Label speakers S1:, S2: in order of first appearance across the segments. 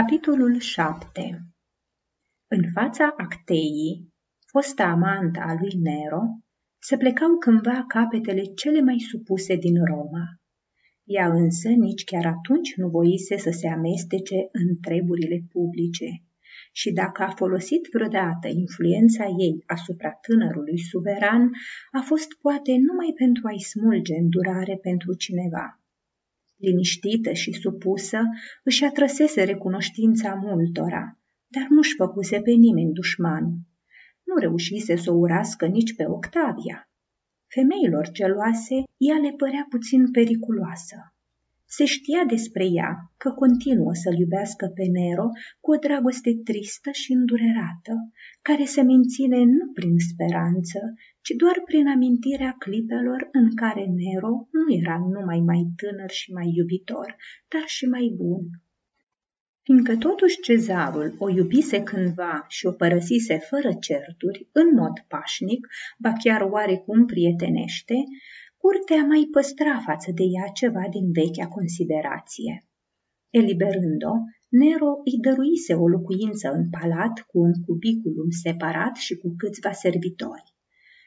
S1: Capitolul 7 În fața Acteii, fosta amanta a lui Nero, se plecau cândva capetele cele mai supuse din Roma. Ea însă nici chiar atunci nu voise să se amestece în treburile publice. Și dacă a folosit vreodată influența ei asupra tânărului suveran, a fost poate numai pentru a-i smulge îndurare pentru cineva liniștită și supusă, își atrăsese recunoștința multora, dar nu-și făcuse pe nimeni dușman. Nu reușise să o urască nici pe Octavia. Femeilor geloase, ea le părea puțin periculoasă. Se știa despre ea că continuă să-l iubească pe Nero cu o dragoste tristă și îndurerată, care se menține nu prin speranță, ci doar prin amintirea clipelor în care Nero nu era numai mai tânăr și mai iubitor, dar și mai bun. Fiindcă totuși cezarul o iubise cândva și o părăsise fără certuri, în mod pașnic, ba chiar oarecum prietenește, curtea mai păstra față de ea ceva din vechea considerație. Eliberând-o, Nero îi dăruise o locuință în palat cu un cubiculum separat și cu câțiva servitori.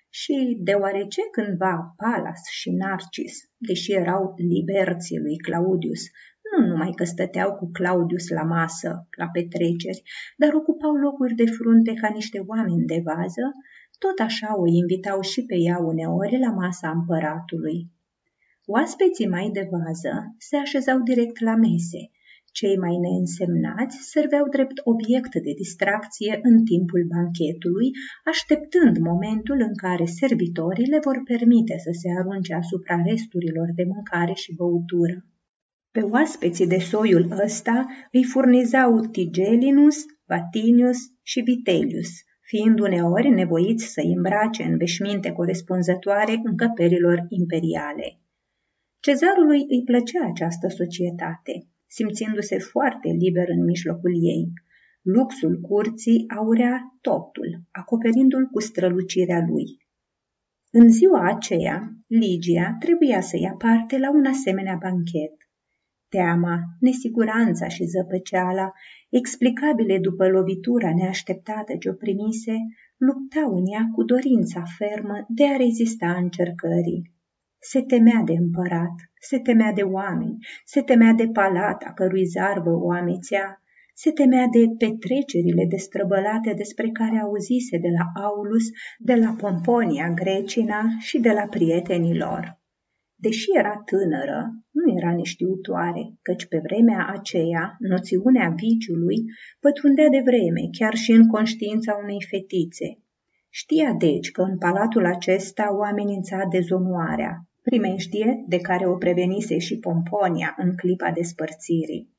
S1: Și deoarece cândva Palas și Narcis, deși erau liberții lui Claudius, nu numai că stăteau cu Claudius la masă, la petreceri, dar ocupau locuri de frunte ca niște oameni de vază, tot așa o invitau și pe ea uneori la masa împăratului. Oaspeții mai de vază se așezau direct la mese, cei mai neînsemnați serveau drept obiect de distracție în timpul banchetului, așteptând momentul în care servitorii le vor permite să se arunce asupra resturilor de mâncare și băutură. Pe oaspeții de soiul ăsta îi furnizau Tigelinus, Vatinius și Vitellius, fiind uneori nevoiți să îmbrace în veșminte corespunzătoare încăperilor imperiale. Cezarului îi plăcea această societate, simțindu-se foarte liber în mijlocul ei. Luxul curții aurea totul, acoperindu-l cu strălucirea lui. În ziua aceea, Ligia trebuia să ia parte la un asemenea banchet. Teama, nesiguranța și zăpăceala, explicabile după lovitura neașteptată ce o primise, luptau în ea cu dorința fermă de a rezista încercării. Se temea de împărat, se temea de oameni, se temea de palata cărui zarvă o amețea, se temea de petrecerile destrăbălate despre care auzise de la Aulus, de la Pomponia Grecina și de la prietenii lor. Deși era tânără, nu era neștiutoare, căci pe vremea aceea noțiunea viciului pătrundea de vreme chiar și în conștiința unei fetițe. Știa deci că în palatul acesta o amenința dezonoarea, primejdie de care o prevenise și Pomponia în clipa despărțirii.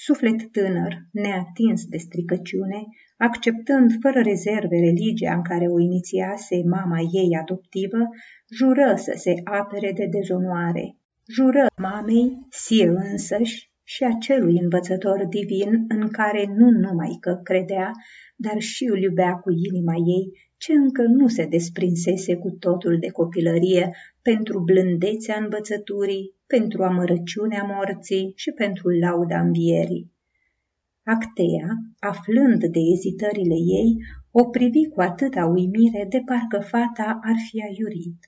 S1: Suflet tânăr, neatins de stricăciune, acceptând fără rezerve religia în care o inițiase mama ei adoptivă, jură să se apere de dezonoare. Jură mamei, sie însăși și acelui învățător divin în care nu numai că credea, dar și îl iubea cu inima ei, ce încă nu se desprinsese cu totul de copilărie pentru blândețea învățăturii, pentru amărăciunea morții și pentru lauda învierii. Actea, aflând de ezitările ei, o privi cu atâta uimire de parcă fata ar fi aiurit.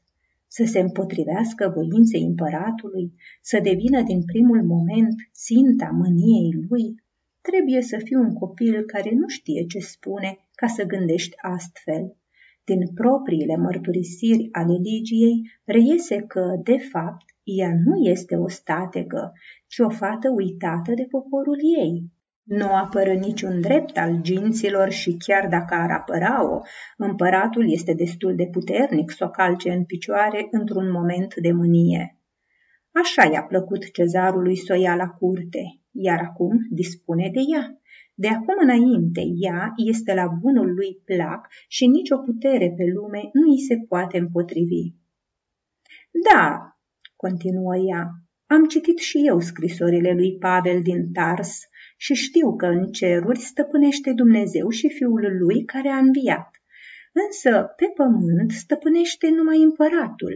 S1: Să se împotrivească voinței împăratului, să devină din primul moment ținta mâniei lui, trebuie să fii un copil care nu știe ce spune ca să gândești astfel. Din propriile mărturisiri ale Ligiei reiese că, de fapt, ea nu este o statecă, ci o fată uitată de poporul ei. Nu apără niciun drept al ginților și chiar dacă ar apăra-o, împăratul este destul de puternic să o calce în picioare într-un moment de mânie. Așa i-a plăcut cezarului să o ia la curte, iar acum dispune de ea. De acum înainte, ea este la bunul lui plac și nicio putere pe lume nu îi se poate împotrivi. Da, continuă ea, am citit și eu scrisorile lui Pavel din Tars și știu că în ceruri stăpânește Dumnezeu și Fiul lui care a înviat. Însă, pe pământ stăpânește numai împăratul.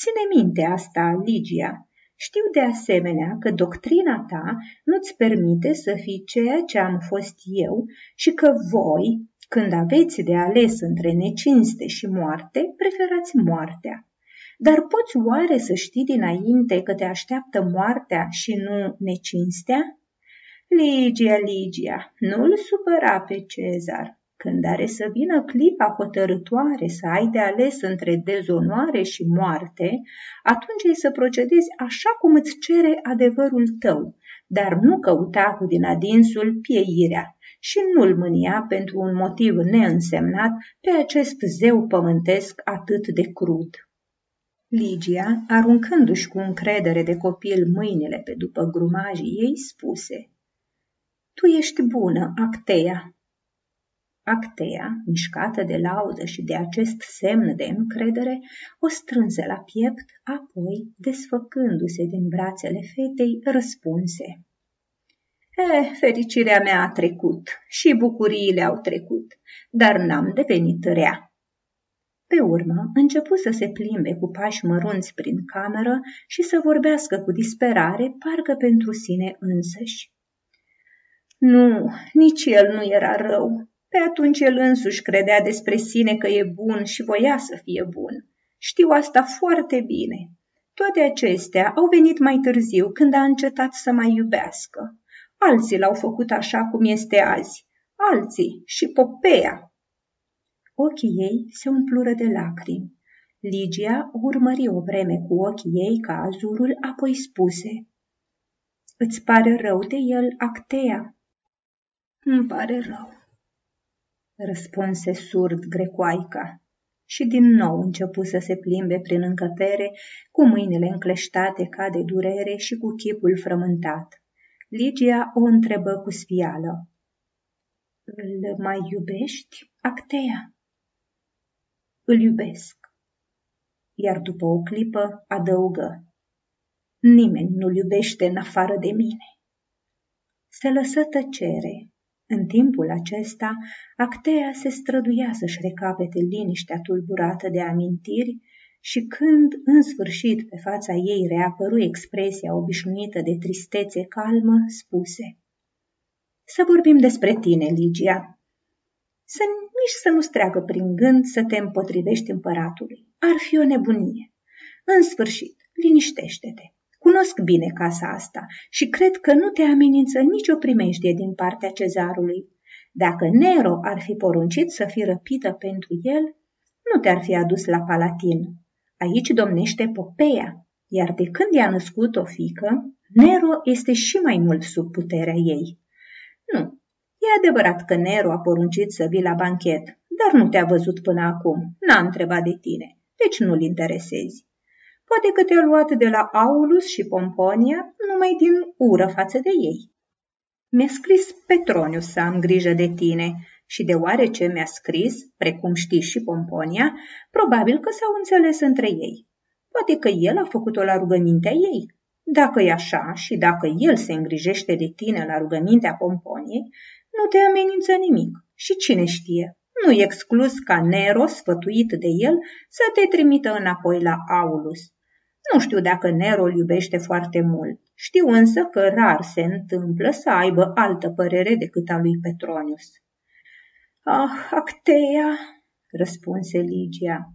S1: Ține minte asta, Ligia, Știu de asemenea că doctrina ta nu-ți permite să fii ceea ce am fost eu și că voi, când aveți de ales între necinste și moarte, preferați moartea. Dar poți oare să știi dinainte că te așteaptă moartea și nu necinstea? Ligia, Ligia, nu-l supăra pe Cezar. Când are să vină clipa hotărătoare să ai de ales între dezonoare și moarte, atunci ai să procedezi așa cum îți cere adevărul tău, dar nu căuta cu din adinsul pieirea și nu-l mânia pentru un motiv neînsemnat pe acest zeu pământesc atât de crud. Ligia, aruncându-și cu încredere de copil mâinile pe după grumajii ei, spuse Tu ești bună, Actea, Actea, mișcată de laudă și de acest semn de încredere, o strânse la piept, apoi, desfăcându-se din brațele fetei, răspunse. Eh, fericirea mea a trecut și bucuriile au trecut, dar n-am devenit rea. Pe urmă, începu să se plimbe cu pași mărunți prin cameră și să vorbească cu disperare, parcă pentru sine însăși. Nu, nici el nu era rău, pe atunci el însuși credea despre sine că e bun și voia să fie bun. Știu asta foarte bine. Toate acestea au venit mai târziu, când a încetat să mai iubească. Alții l-au făcut așa cum este azi. Alții și Popea. Ochii ei se umplură de lacrimi. Ligia urmări o vreme cu ochii ei ca azurul, apoi spuse Îți pare rău de el, Actea? Îmi pare rău răspunse surd grecoaica. Și din nou începu să se plimbe prin încăpere, cu mâinile încleștate ca de durere și cu chipul frământat. Ligia o întrebă cu sfială. Îl mai iubești, Actea? Îl iubesc. Iar după o clipă adăugă. Nimeni nu-l iubește în afară de mine. Se lăsă tăcere, în timpul acesta, Actea se străduia să-și recapete liniștea tulburată de amintiri și când, în sfârșit, pe fața ei reapăru expresia obișnuită de tristețe calmă, spuse Să vorbim despre tine, Ligia. Să nici să nu streagă prin gând să te împotrivești împăratului. Ar fi o nebunie. În sfârșit, liniștește-te. Cunosc bine casa asta și cred că nu te amenință nicio primejdie din partea cezarului. Dacă Nero ar fi poruncit să fii răpită pentru el, nu te-ar fi adus la Palatin. Aici domnește Popeia, iar de când i-a născut o fică, Nero este și mai mult sub puterea ei. Nu, e adevărat că Nero a poruncit să vii la banchet, dar nu te-a văzut până acum, n-a întrebat de tine, deci nu-l interesezi. Poate că te-a luat de la Aulus și Pomponia numai din ură față de ei. Mi-a scris Petronius să am grijă de tine și deoarece mi-a scris, precum știi și Pomponia, probabil că s-au înțeles între ei. Poate că el a făcut-o la rugămintea ei. Dacă e așa și dacă el se îngrijește de tine la rugămintea Pomponiei, nu te amenință nimic. Și cine știe, nu e exclus ca Nero, sfătuit de el, să te trimită înapoi la Aulus. Nu știu dacă Nero îl iubește foarte mult. Știu însă că rar se întâmplă să aibă altă părere decât a lui Petronius. Ah, Actea, răspunse Ligia.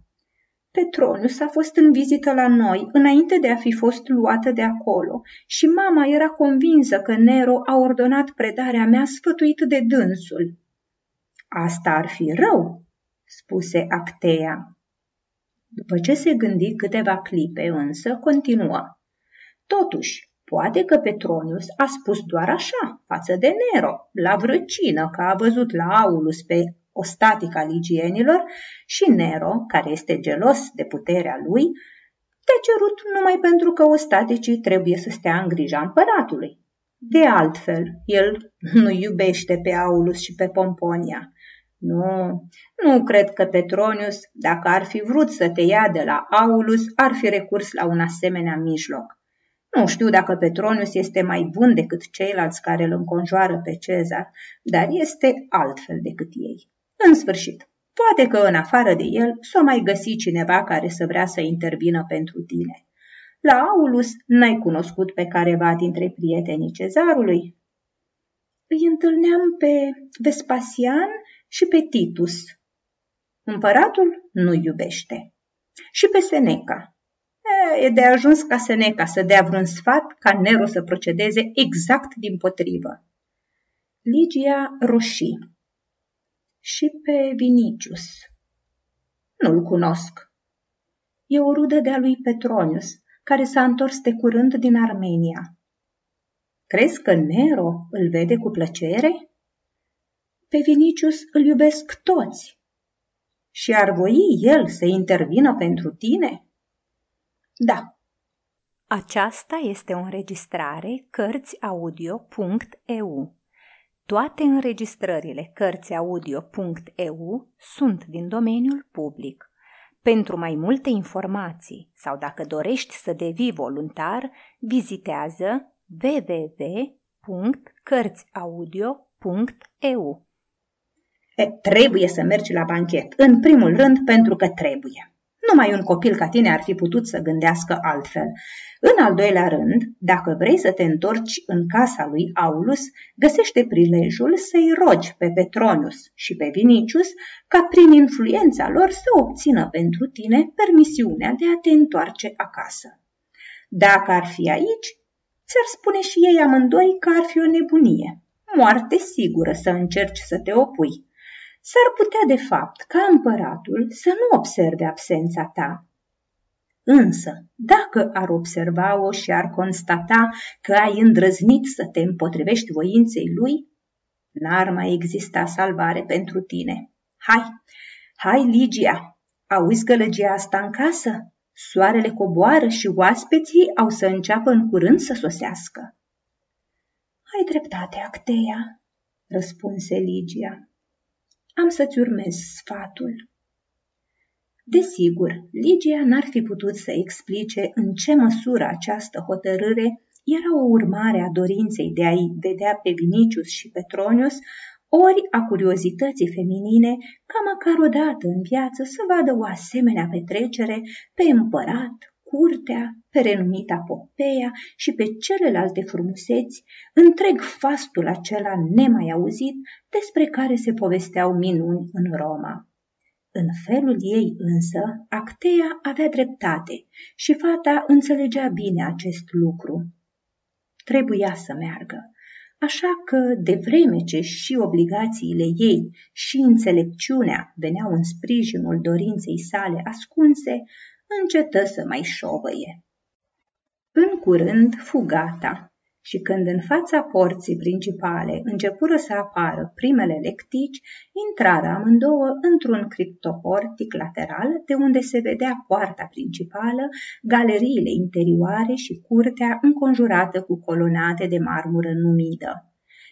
S1: Petronius a fost în vizită la noi înainte de a fi fost luată de acolo și mama era convinsă că Nero a ordonat predarea mea sfătuit de dânsul. Asta ar fi rău, spuse Actea. După ce se gândi câteva clipe însă, continuă. Totuși, poate că Petronius a spus doar așa, față de Nero, la vrăcină, că a văzut la Aulus pe ostaticul ligienilor și Nero, care este gelos de puterea lui, te-a cerut numai pentru că ostaticii trebuie să stea în grija împăratului. De altfel, el nu iubește pe Aulus și pe Pomponia, nu, nu cred că Petronius, dacă ar fi vrut să te ia de la Aulus, ar fi recurs la un asemenea mijloc. Nu știu dacă Petronius este mai bun decât ceilalți care îl înconjoară pe Cezar, dar este altfel decât ei. În sfârșit, poate că în afară de el s-o mai găsi cineva care să vrea să intervină pentru tine. La Aulus n-ai cunoscut pe careva dintre prietenii cezarului? Îi întâlneam pe Vespasian și pe Titus. Împăratul nu iubește. Și pe Seneca. E de ajuns ca Seneca să dea vreun sfat ca Nero să procedeze exact din potrivă. Ligia roșii. Și pe Vinicius. Nu-l cunosc. E o rudă de-a lui Petronius, care s-a întors de curând din Armenia. Crezi că Nero îl vede cu plăcere? Pe Vinicius îl iubesc toți. Și ar voi el să intervină pentru tine? Da.
S2: Aceasta este o înregistrare Cărțiaudio.eu. Toate înregistrările Cărțiaudio.eu sunt din domeniul public. Pentru mai multe informații sau dacă dorești să devii voluntar, vizitează www.cărțiaudio.eu.
S1: E, trebuie să mergi la banchet, în primul rând pentru că trebuie. Numai un copil ca tine ar fi putut să gândească altfel. În al doilea rând, dacă vrei să te întorci în casa lui Aulus, găsește prilejul să-i rogi pe Petronius și pe Vinicius ca prin influența lor să obțină pentru tine permisiunea de a te întoarce acasă. Dacă ar fi aici, ți-ar spune și ei amândoi că ar fi o nebunie, moarte sigură să încerci să te opui. S-ar putea, de fapt, ca împăratul să nu observe absența ta. Însă, dacă ar observa-o și ar constata că ai îndrăznit să te împotrivești voinței lui, n-ar mai exista salvare pentru tine. Hai, hai, Ligia, auzi gălăgia asta în casă? Soarele coboară și oaspeții au să înceapă în curând să sosească. Ai dreptate, Acteia, răspunse Ligia. Am să-ți urmez sfatul. Desigur, Ligia n-ar fi putut să explice în ce măsură această hotărâre era o urmare a dorinței de a-i vedea pe Vinicius și Petronius, ori a curiozității feminine ca măcar o dată în viață să vadă o asemenea petrecere pe împărat, curtea, pe renumita Popeia și pe celelalte frumuseți, întreg fastul acela nemai auzit despre care se povesteau minuni în Roma. În felul ei însă, Actea avea dreptate și fata înțelegea bine acest lucru. Trebuia să meargă, așa că, de vreme ce și obligațiile ei și înțelepciunea veneau în sprijinul dorinței sale ascunse, încetă să mai șovăie. În curând fugata și când în fața porții principale începură să apară primele lectici, intrară amândouă într-un criptoportic lateral de unde se vedea poarta principală, galeriile interioare și curtea înconjurată cu colonate de marmură numidă.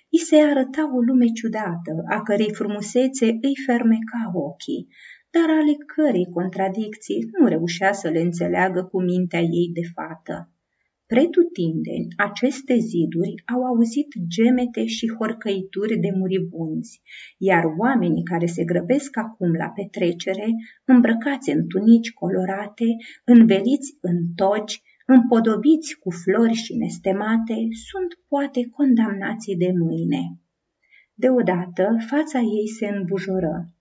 S1: I se arăta o lume ciudată, a cărei frumusețe îi fermeca ochii, dar ale cărei contradicții nu reușea să le înțeleagă cu mintea ei de fată. Pretutindeni, aceste ziduri au auzit gemete și horcăituri de muribunzi, iar oamenii care se grăbesc acum la petrecere, îmbrăcați în tunici colorate, înveliți în togi, împodobiți cu flori și nestemate, sunt poate condamnații de mâine. Deodată, fața ei se îmbujoră.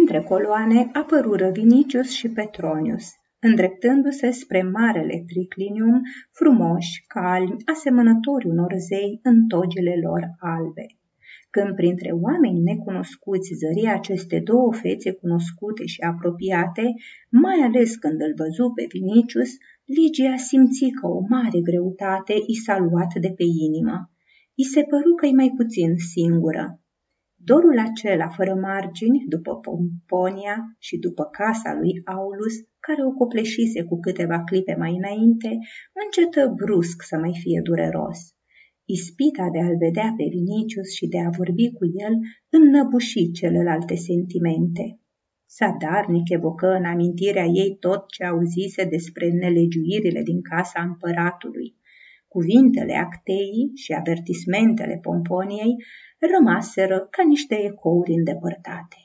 S1: Printre coloane apărură Vinicius și Petronius, îndreptându-se spre marele triclinium, frumoși, calmi, asemănători unor zei în togile lor albe. Când printre oameni necunoscuți zări aceste două fețe cunoscute și apropiate, mai ales când îl văzu pe Vinicius, Ligia simți că o mare greutate i s-a luat de pe inimă. I se păru că-i mai puțin singură. Dorul acela fără margini, după Pomponia și după casa lui Aulus, care o copleșise cu câteva clipe mai înainte, încetă brusc să mai fie dureros. Ispita de a-l vedea pe Vinicius și de a vorbi cu el înnăbuși celelalte sentimente. Sadarnic evocă în amintirea ei tot ce auzise despre nelegiuirile din casa împăratului. Cuvintele acteii și avertismentele pomponiei rămaseră ca niște ecouri îndepărtate.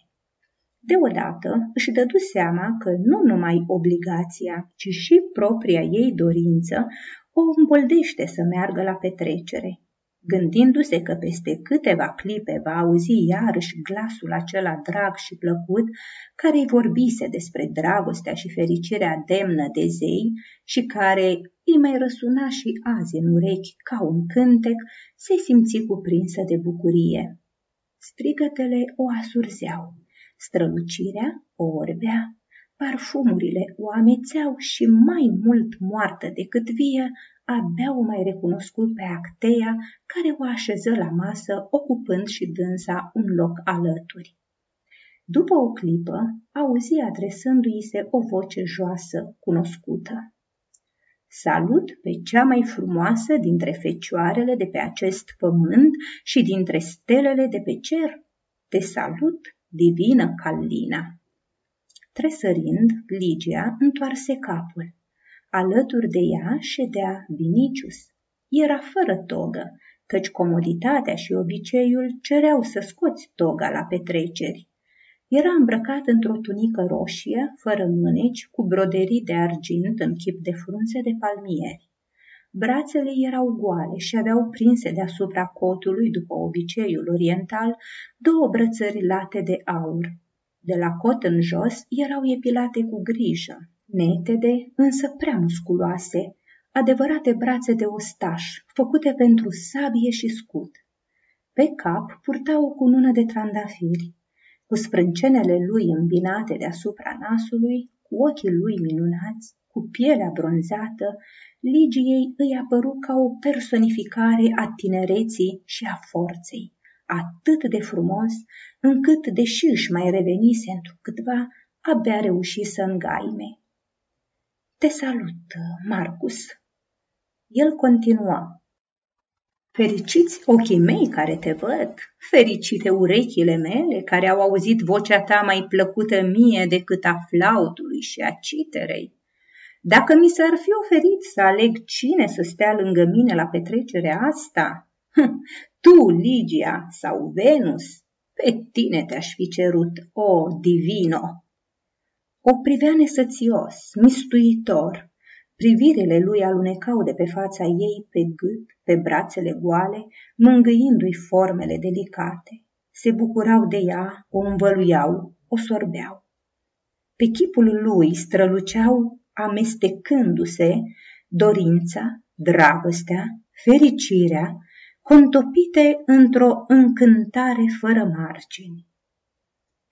S1: Deodată își dădu seama că nu numai obligația, ci și propria ei dorință o îmboldește să meargă la petrecere. Gândindu-se că peste câteva clipe va auzi iarăși glasul acela drag și plăcut, care îi vorbise despre dragostea și fericirea demnă de zei și care îi mai răsuna și azi în urechi ca un cântec, se simți cuprinsă de bucurie. Strigătele o asurzeau, strălucirea o orbea, parfumurile o amețeau și mai mult moartă decât vie, abia o mai recunoscut pe Acteia, care o așeză la masă, ocupând și dânsa un loc alături. După o clipă, auzi adresându-i se o voce joasă, cunoscută. Salut pe cea mai frumoasă dintre fecioarele de pe acest pământ și dintre stelele de pe cer. Te salut, divină Callina. Tresărind, Ligia întoarse capul. Alături de ea ședea Vinicius. Era fără togă, căci comoditatea și obiceiul cereau să scoți toga la petreceri. Era îmbrăcat într-o tunică roșie, fără mâneci, cu broderii de argint în chip de frunze de palmieri. Brațele erau goale și aveau prinse deasupra cotului, după obiceiul oriental, două brățări late de aur. De la cot în jos erau epilate cu grijă, netede, însă prea musculoase, adevărate brațe de ostaș, făcute pentru sabie și scut. Pe cap purta o cunună de trandafiri. Cu sprâncenele lui îmbinate deasupra nasului, cu ochii lui minunați, cu pielea bronzată, Ligiei îi apăru ca o personificare a tinereții și a forței, atât de frumos, încât, deși își mai revenise într câtva, abia reuși să îngaime. Te salut, Marcus. El continua. Fericiți ochii mei care te văd, fericite urechile mele care au auzit vocea ta mai plăcută mie decât a flautului și a citerei. Dacă mi s-ar fi oferit să aleg cine să stea lângă mine la petrecerea asta, hm, tu, Ligia sau Venus, pe tine te-aș fi cerut, o divino. O privea nesățios, mistuitor. Privirile lui alunecau de pe fața ei, pe gât, pe brațele goale, mângâindu-i formele delicate. Se bucurau de ea, o învăluiau, o sorbeau. Pe chipul lui străluceau, amestecându-se, dorința, dragostea, fericirea, contopite într-o încântare fără margini.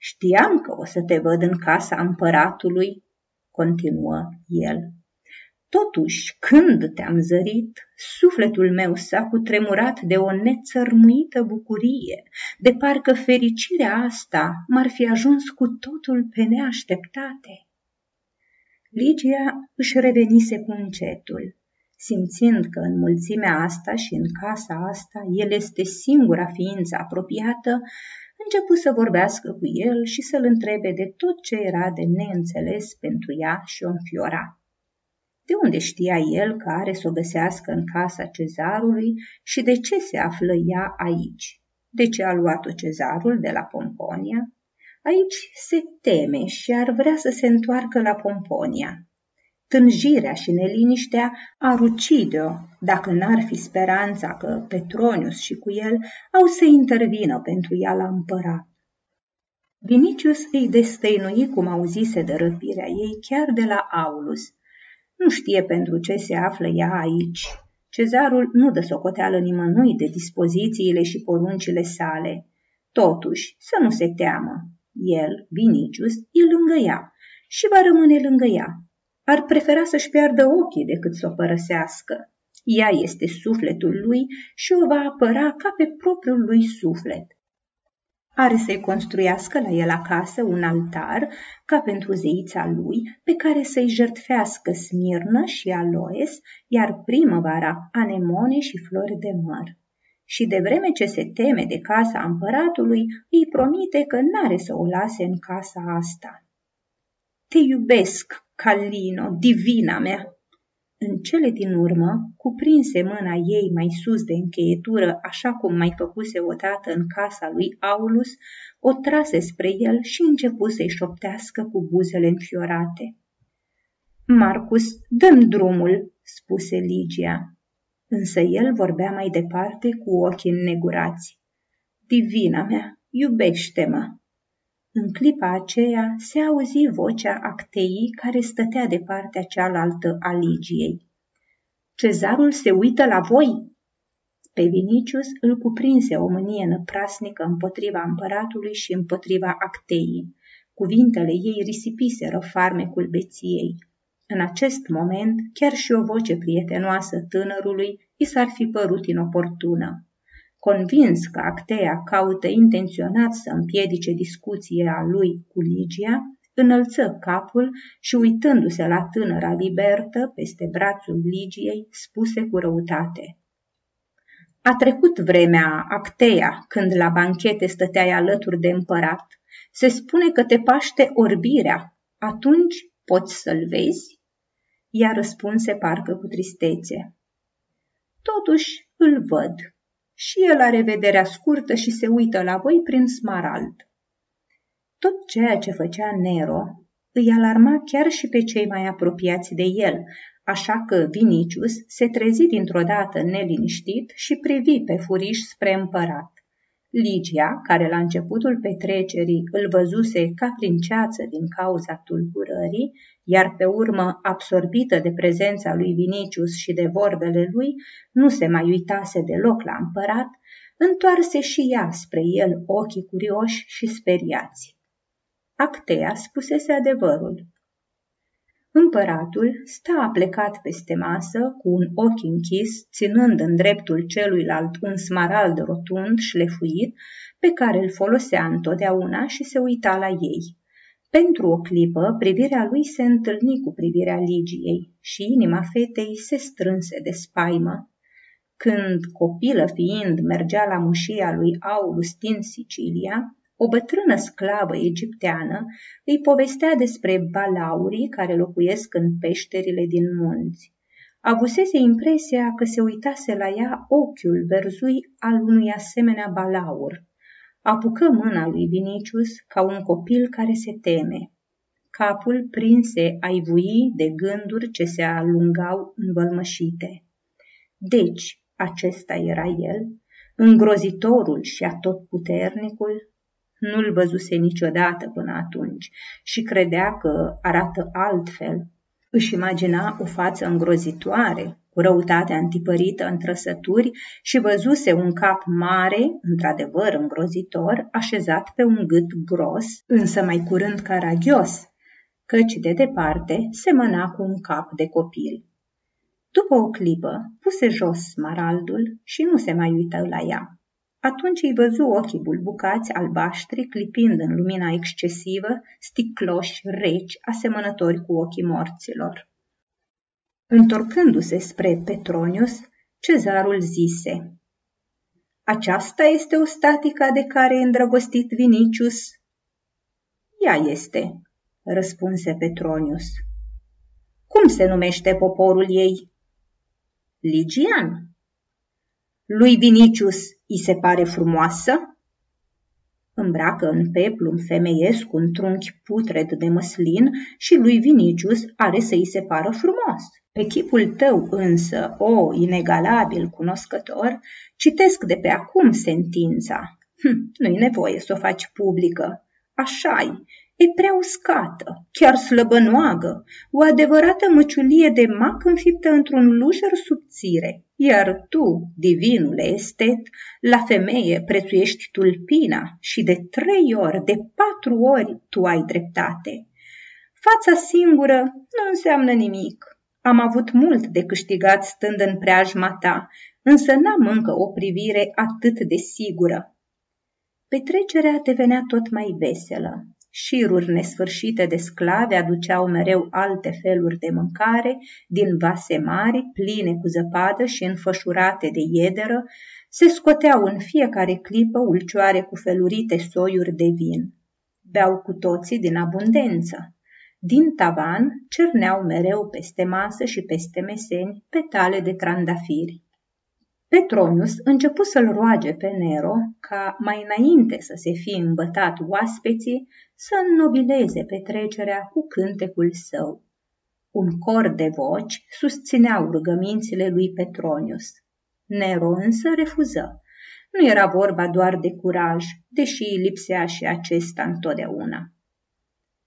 S1: Știam că o să te văd în casa împăratului, continuă el. Totuși, când te-am zărit, sufletul meu s-a cutremurat de o nețărmuită bucurie, de parcă fericirea asta m-ar fi ajuns cu totul pe neașteptate. Ligia își revenise cu încetul, simțind că în mulțimea asta și în casa asta el este singura ființă apropiată, începu să vorbească cu el și să-l întrebe de tot ce era de neînțeles pentru ea și o înfiora. De unde știa el că are să o găsească în casa cezarului și de ce se află ea aici? De ce a luat-o cezarul de la Pomponia? Aici se teme și ar vrea să se întoarcă la Pomponia. Tânjirea și neliniștea ar ucide-o dacă n-ar fi speranța că Petronius și cu el au să intervină pentru ea la împărat. Vinicius îi destăinui cum auzise de răpirea ei chiar de la Aulus. Nu știe pentru ce se află ea aici. Cezarul nu dă socoteală nimănui de dispozițiile și poruncile sale. Totuși, să nu se teamă. El, Vinicius, e lângă ea și va rămâne lângă ea, ar prefera să-și piardă ochii decât să o părăsească. Ea este sufletul lui și o va apăra ca pe propriul lui suflet. Are să-i construiască la el acasă un altar, ca pentru zeița lui, pe care să-i jertfească smirnă și aloes, iar primăvara anemone și flori de măr. Și de vreme ce se teme de casa împăratului, îi promite că n-are să o lase în casa asta. Te iubesc, Calino, divina mea!" În cele din urmă, cuprinse mâna ei mai sus de încheietură, așa cum mai făcuse odată în casa lui Aulus, o trase spre el și începu să-i șoptească cu buzele înfiorate. Marcus, dăm drumul, spuse Ligia. Însă el vorbea mai departe cu ochii înnegurați. Divina mea, iubește-mă! În clipa aceea se auzi vocea acteii care stătea de partea cealaltă a Ligiei. Cezarul se uită la voi? Pe Vinicius îl cuprinse o mânie năprasnică împotriva împăratului și împotriva acteii. Cuvintele ei risipiseră farmecul beției. În acest moment, chiar și o voce prietenoasă tânărului i s-ar fi părut inoportună. Convins că Actea caută intenționat să împiedice discuția lui cu Ligia, înălță capul și uitându-se la tânăra libertă peste brațul Ligiei, spuse cu răutate. A trecut vremea Actea când la banchete stăteai alături de împărat. Se spune că te paște orbirea. Atunci poți să-l vezi? Ea răspunse parcă cu tristețe. Totuși îl văd. Și el are vederea scurtă și se uită la voi prin smarald. Tot ceea ce făcea Nero îi alarma chiar și pe cei mai apropiați de el, așa că Vinicius se trezi dintr-o dată neliniștit și privi pe furiș spre împărat. Ligia, care la începutul petrecerii îl văzuse ca prin ceață din cauza tulburării, iar pe urmă, absorbită de prezența lui Vinicius și de vorbele lui, nu se mai uitase deloc la împărat, întoarse și ea spre el ochii curioși și speriați. Actea spusese adevărul. Împăratul sta plecat peste masă, cu un ochi închis, ținând în dreptul celuilalt un smarald rotund, șlefuit, pe care îl folosea întotdeauna și se uita la ei. Pentru o clipă, privirea lui se întâlni cu privirea Ligiei și inima fetei se strânse de spaimă. Când, copilă fiind, mergea la mușia lui Aulus din Sicilia, o bătrână sclavă egipteană îi povestea despre balaurii care locuiesc în peșterile din munți. Avusese impresia că se uitase la ea ochiul verzui al unui asemenea balaur. Apucă mâna lui Vinicius ca un copil care se teme. Capul prinse ai vui de gânduri ce se alungau învălmășite. Deci, acesta era el, îngrozitorul și atotputernicul, nu-l văzuse niciodată până atunci și credea că arată altfel. Își imagina o față îngrozitoare, cu răutate antipărită în trăsături și văzuse un cap mare, într-adevăr îngrozitor, așezat pe un gât gros, însă mai curând caragios, căci de departe semăna cu un cap de copil. După o clipă, puse jos smaraldul și nu se mai uită la ea. Atunci îi văzu ochii bulbucați, albaștri, clipind în lumina excesivă, sticloși, reci, asemănători cu ochii morților. Întorcându-se spre Petronius, cezarul zise, Aceasta este o statica de care e îndrăgostit Vinicius? Ea este, răspunse Petronius. Cum se numește poporul ei? Ligian, lui Vinicius îi se pare frumoasă? Îmbracă în peplum femeiesc un trunchi putred de măslin și lui Vinicius are să îi se pară frumos. Pe chipul tău însă, o inegalabil cunoscător, citesc de pe acum sentința. Hm, nu-i nevoie să o faci publică. Așa-i, e prea uscată, chiar slăbănoagă, o adevărată măciulie de mac înfiptă într-un lujer subțire. Iar tu, divinule estet, la femeie prețuiești tulpina și de trei ori, de patru ori tu ai dreptate. Fața singură nu înseamnă nimic. Am avut mult de câștigat stând în preajma ta, însă n-am încă o privire atât de sigură. Petrecerea devenea tot mai veselă. Șiruri nesfârșite de sclave aduceau mereu alte feluri de mâncare, din vase mari, pline cu zăpadă și înfășurate de iederă, se scoteau în fiecare clipă ulcioare cu felurite soiuri de vin. Beau cu toții din abundență. Din tavan cerneau mereu peste masă și peste meseni petale de trandafiri. Petronius începu să-l roage pe Nero ca mai înainte să se fie îmbătat oaspeții să înnobileze petrecerea cu cântecul său. Un cor de voci susțineau rugămințile lui Petronius. Nero însă refuză. Nu era vorba doar de curaj, deși lipsea și acesta întotdeauna.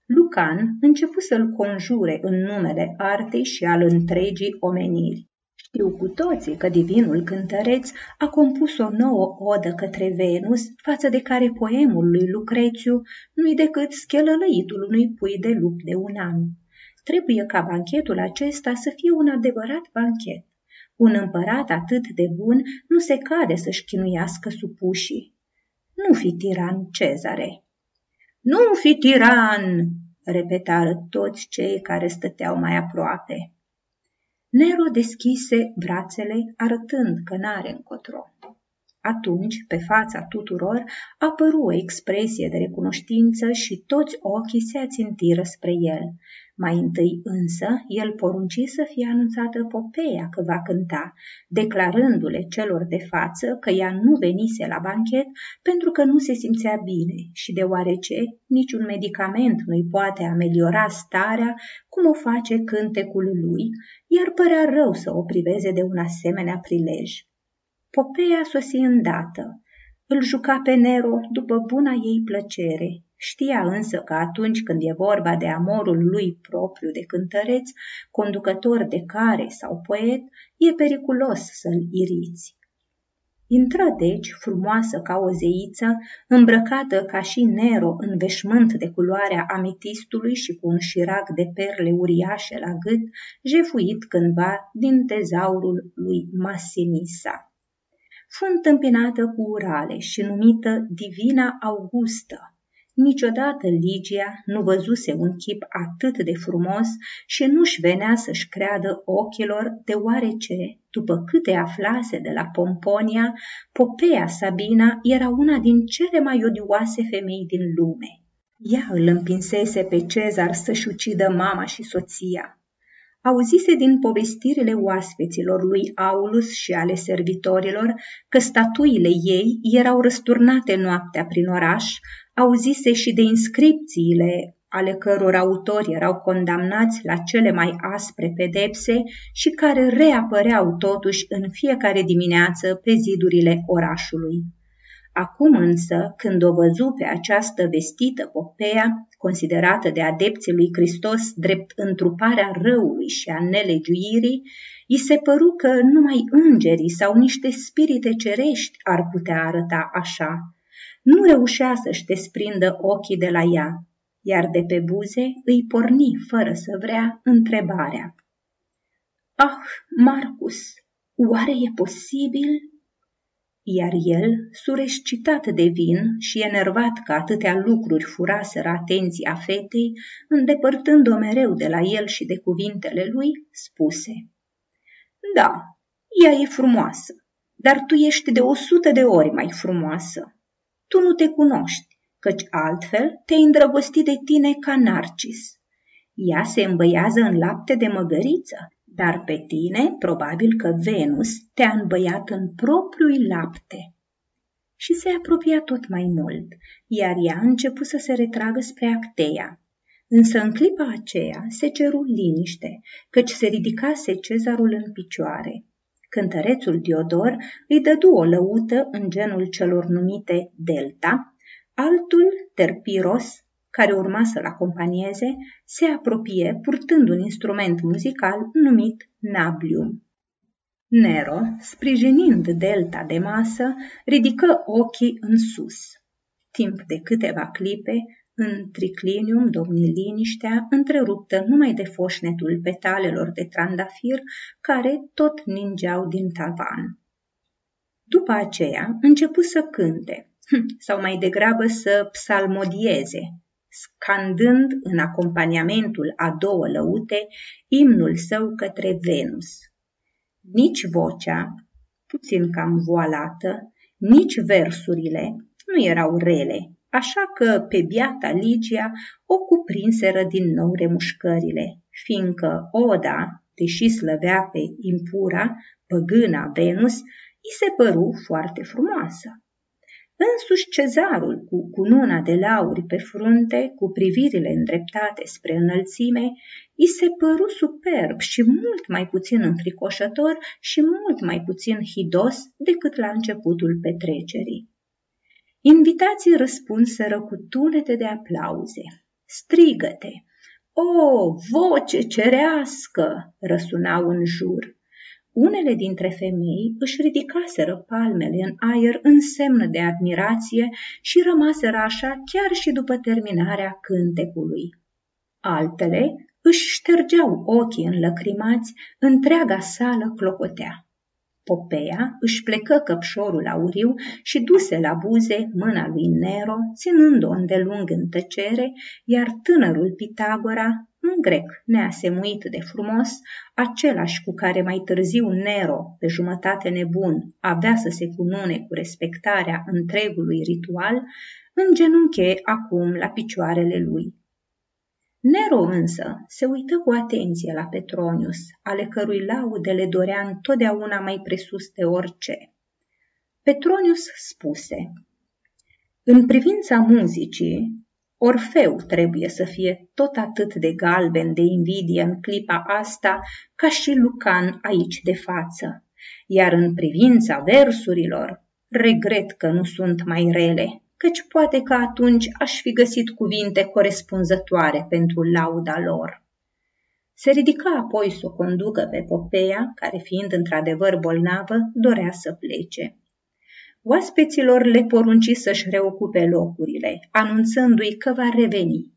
S1: Lucan începu să-l conjure în numele artei și al întregii omeniri. Știu cu toții că divinul cântăreț a compus o nouă odă către Venus, față de care poemul lui Lucrețiu nu-i decât schelălăitul unui pui de lup de un an. Trebuie ca banchetul acesta să fie un adevărat banchet. Un împărat atât de bun nu se cade să-și chinuiască supușii. Nu fi tiran, Cezare. Nu fi tiran, repetară toți cei care stăteau mai aproape. Nero deschise brațele, arătând că n-are încotro. Atunci, pe fața tuturor, apăru o expresie de recunoștință și toți ochii se ațintiră spre el. Mai întâi însă, el porunci să fie anunțată Popeia că va cânta, declarându-le celor de față că ea nu venise la banchet pentru că nu se simțea bine și deoarece niciun medicament nu-i poate ameliora starea cum o face cântecul lui, iar părea rău să o priveze de un asemenea prilej. Popeia sosi îndată. Îl juca pe Nero după buna ei plăcere. Știa însă că atunci când e vorba de amorul lui propriu de cântăreț, conducător de care sau poet, e periculos să-l iriți. Intră deci, frumoasă ca o zeiță, îmbrăcată ca și Nero în veșmânt de culoarea ametistului și cu un șirac de perle uriașe la gât, jefuit cândva din tezaurul lui Massinissa fu întâmpinată cu urale și numită Divina Augustă. Niciodată Ligia nu văzuse un chip atât de frumos și nu-și venea să-și creadă ochilor, deoarece, după câte aflase de la Pomponia, Popea Sabina era una din cele mai odioase femei din lume. Ea îl împinsese pe Cezar să-și ucidă mama și soția auzise din povestirile oaspeților lui Aulus și ale servitorilor că statuile ei erau răsturnate noaptea prin oraș, auzise și de inscripțiile ale căror autori erau condamnați la cele mai aspre pedepse și care reapăreau totuși în fiecare dimineață pe zidurile orașului. Acum însă, când o văzu pe această vestită Popea, considerată de adepții lui Hristos drept întruparea răului și a nelegiuirii, i se păru că numai îngerii sau niște spirite cerești ar putea arăta așa. Nu reușea să-și desprindă ochii de la ea, iar de pe buze îi porni fără să vrea întrebarea. Ah, Marcus, oare e posibil iar el, surescitat de vin și enervat că atâtea lucruri furaseră atenția fetei, îndepărtând-o mereu de la el și de cuvintele lui, spuse Da, ea e frumoasă, dar tu ești de o sută de ori mai frumoasă. Tu nu te cunoști, căci altfel te-ai îndrăgostit de tine ca Narcis. Ea se îmbăiază în lapte de măgăriță, dar pe tine probabil că Venus te-a îmbăiat în propriul lapte. Și se apropia tot mai mult, iar ea a început să se retragă spre Acteia. Însă în clipa aceea se ceru liniște, căci se ridicase cezarul în picioare. Cântărețul Diodor îi dădu o lăută în genul celor numite delta, altul terpiros care urma să-l acompanieze, se apropie purtând un instrument muzical numit nablium. Nero, sprijinind delta de masă, ridică ochii în sus. Timp de câteva clipe, în triclinium domni liniștea, întreruptă numai de foșnetul petalelor de trandafir care tot ningeau din tavan. După aceea începu să cânte, sau mai degrabă să psalmodieze, scandând în acompaniamentul a două lăute imnul său către Venus. Nici vocea, puțin cam voalată, nici versurile nu erau rele, așa că pe biata Ligia o cuprinseră din nou remușcările, fiindcă Oda, deși slăvea pe impura, păgâna Venus, i se păru foarte frumoasă. Însuși cezarul, cu cununa de lauri pe frunte, cu privirile îndreptate spre înălțime, i se păru superb și mult mai puțin înfricoșător și mult mai puțin hidos decât la începutul petrecerii. Invitații răspunseră cu tunete de aplauze. Strigăte! O, voce cerească! răsunau în jur. Unele dintre femei își ridicaseră palmele în aer în semn de admirație și rămaseră așa chiar și după terminarea cântecului. Altele își ștergeau ochii înlăcrimați, întreaga sală clocotea. Popeia își plecă căpșorul auriu și duse la buze mâna lui Nero, ținând-o îndelung în tăcere, iar tânărul Pitagora, un grec neasemuit de frumos, același cu care mai târziu Nero, pe jumătate nebun, avea să se cunune cu respectarea întregului ritual, îngenunche acum la picioarele lui. Nero însă se uită cu atenție la Petronius, ale cărui laude le dorea întotdeauna mai presus de orice. Petronius spuse, În privința muzicii, Orfeu trebuie să fie tot atât de galben de invidie în clipa asta ca și Lucan aici de față, iar în privința versurilor, regret că nu sunt mai rele, căci poate că atunci aș fi găsit cuvinte corespunzătoare pentru lauda lor. Se ridica apoi să o conducă pe Popeia, care fiind într-adevăr bolnavă, dorea să plece. Oaspeților le porunci să-și reocupe locurile, anunțându-i că va reveni.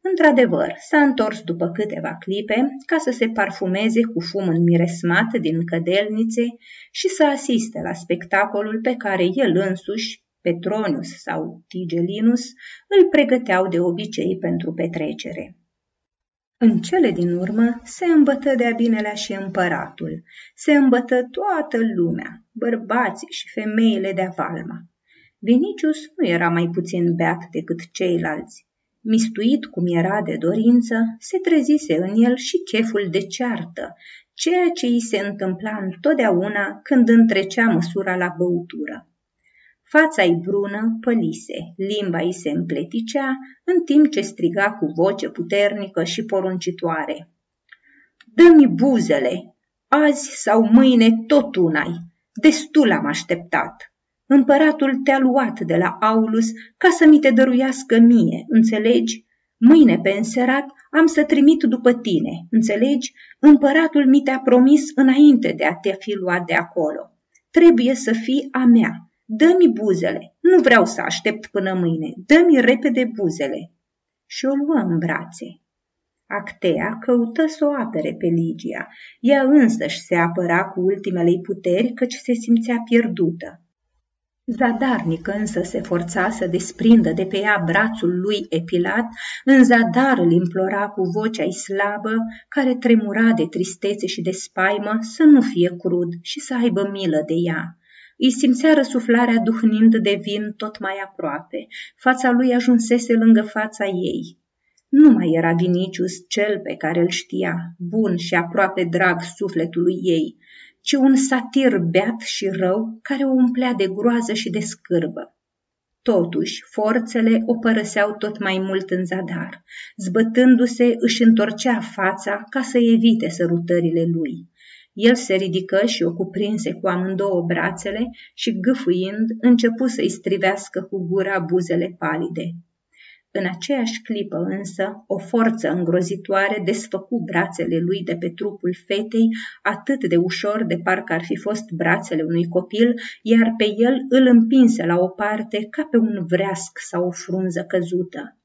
S1: Într-adevăr, s-a întors după câteva clipe ca să se parfumeze cu fum înmiresmat din cădelnițe și să asiste la spectacolul pe care el însuși Petronius sau Tigelinus îl pregăteau de obicei pentru petrecere. În cele din urmă se îmbătă de-a binelea și împăratul, se îmbătă toată lumea, bărbații și femeile de avalma. Vinicius nu era mai puțin beat decât ceilalți. Mistuit cum era de dorință, se trezise în el și cheful de ceartă, ceea ce îi se întâmpla întotdeauna când întrecea măsura la băutură. Fața-i brună pălise, limba-i se împleticea, în timp ce striga cu voce puternică și poruncitoare. Dă-mi buzele, azi sau mâine tot unai, destul am așteptat. Împăratul te-a luat de la Aulus ca să mi te dăruiască mie, înțelegi? Mâine pe înserat am să trimit după tine, înțelegi? Împăratul mi te-a promis înainte de a te fi luat de acolo. Trebuie să fii a mea, Dă-mi buzele, nu vreau să aștept până mâine, dă-mi repede buzele. Și o luă în brațe. Actea căută să o apere pe Ligia. Ea însăși se apăra cu ultimele puteri, căci se simțea pierdută. Zadarnic însă se forța să desprindă de pe ea brațul lui epilat, în zadar îl implora cu vocea slabă, care tremura de tristețe și de spaimă, să nu fie crud și să aibă milă de ea. Îi simțea răsuflarea duhnind de vin tot mai aproape. Fața lui ajunsese lângă fața ei. Nu mai era Vinicius cel pe care îl știa, bun și aproape drag sufletului ei, ci un satir beat și rău care o umplea de groază și de scârbă. Totuși, forțele o părăseau tot mai mult în zadar. Zbătându-se, își întorcea fața ca să evite sărutările lui. El se ridică și o cuprinse cu amândouă brațele și, gâfâind, începu să-i strivească cu gura buzele palide. În aceeași clipă însă, o forță îngrozitoare desfăcu brațele lui de pe trupul fetei atât de ușor de parcă ar fi fost brațele unui copil, iar pe el îl împinse la o parte ca pe un vreasc sau o frunză căzută.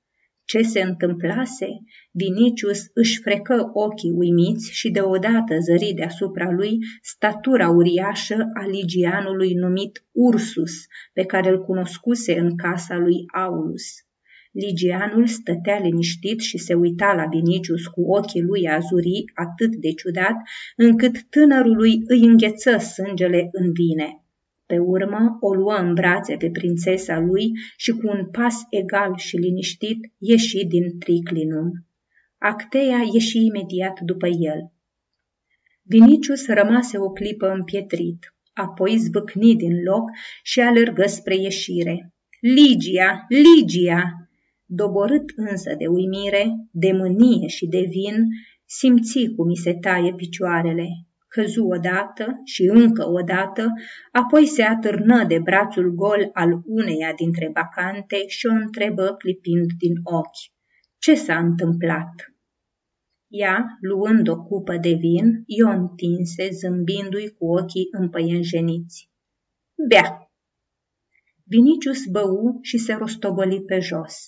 S1: Ce se întâmplase? Vinicius își frecă ochii uimiți și deodată zări deasupra lui statura uriașă a ligianului numit Ursus, pe care îl cunoscuse în casa lui Aulus. Ligianul stătea liniștit și se uita la Vinicius cu ochii lui azurii atât de ciudat, încât tânărului îi îngheță sângele în vine. Pe urmă o luă în brațe pe prințesa lui și cu un pas egal și liniștit ieși din triclinum. Acteia ieși imediat după el. Vinicius rămase o clipă împietrit, apoi zvâcni din loc și alergă spre ieșire. Ligia, Ligia! Doborât însă de uimire, de mânie și de vin, simți cum mi se taie picioarele. Căzu odată și încă odată, apoi se atârnă de brațul gol al uneia dintre bacante și o întrebă clipind din ochi. Ce s-a întâmplat? Ea, luând o cupă de vin, i-o întinse, zâmbindu-i cu ochii împăienjeniți. Bea! Vinicius bău și se rostogoli pe jos.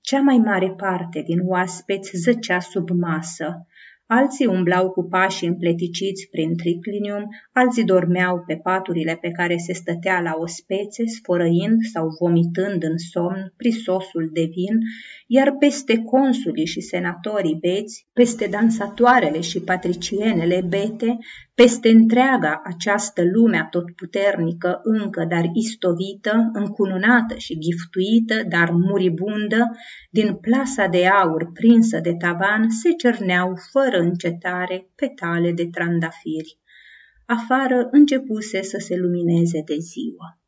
S1: Cea mai mare parte din oaspeți zăcea sub masă, Alții umblau cu pașii împleticiți prin triclinium, alții dormeau pe paturile pe care se stătea la ospețe, sfărăind sau vomitând în somn prisosul de vin, iar peste consulii și senatorii beți, peste dansatoarele și patricienele bete, peste întreaga această lume atotputernică, încă dar istovită, încununată și giftuită, dar muribundă, din plasa de aur prinsă de tavan se cerneau fără încetare petale de trandafiri. Afară începuse să se lumineze de ziua.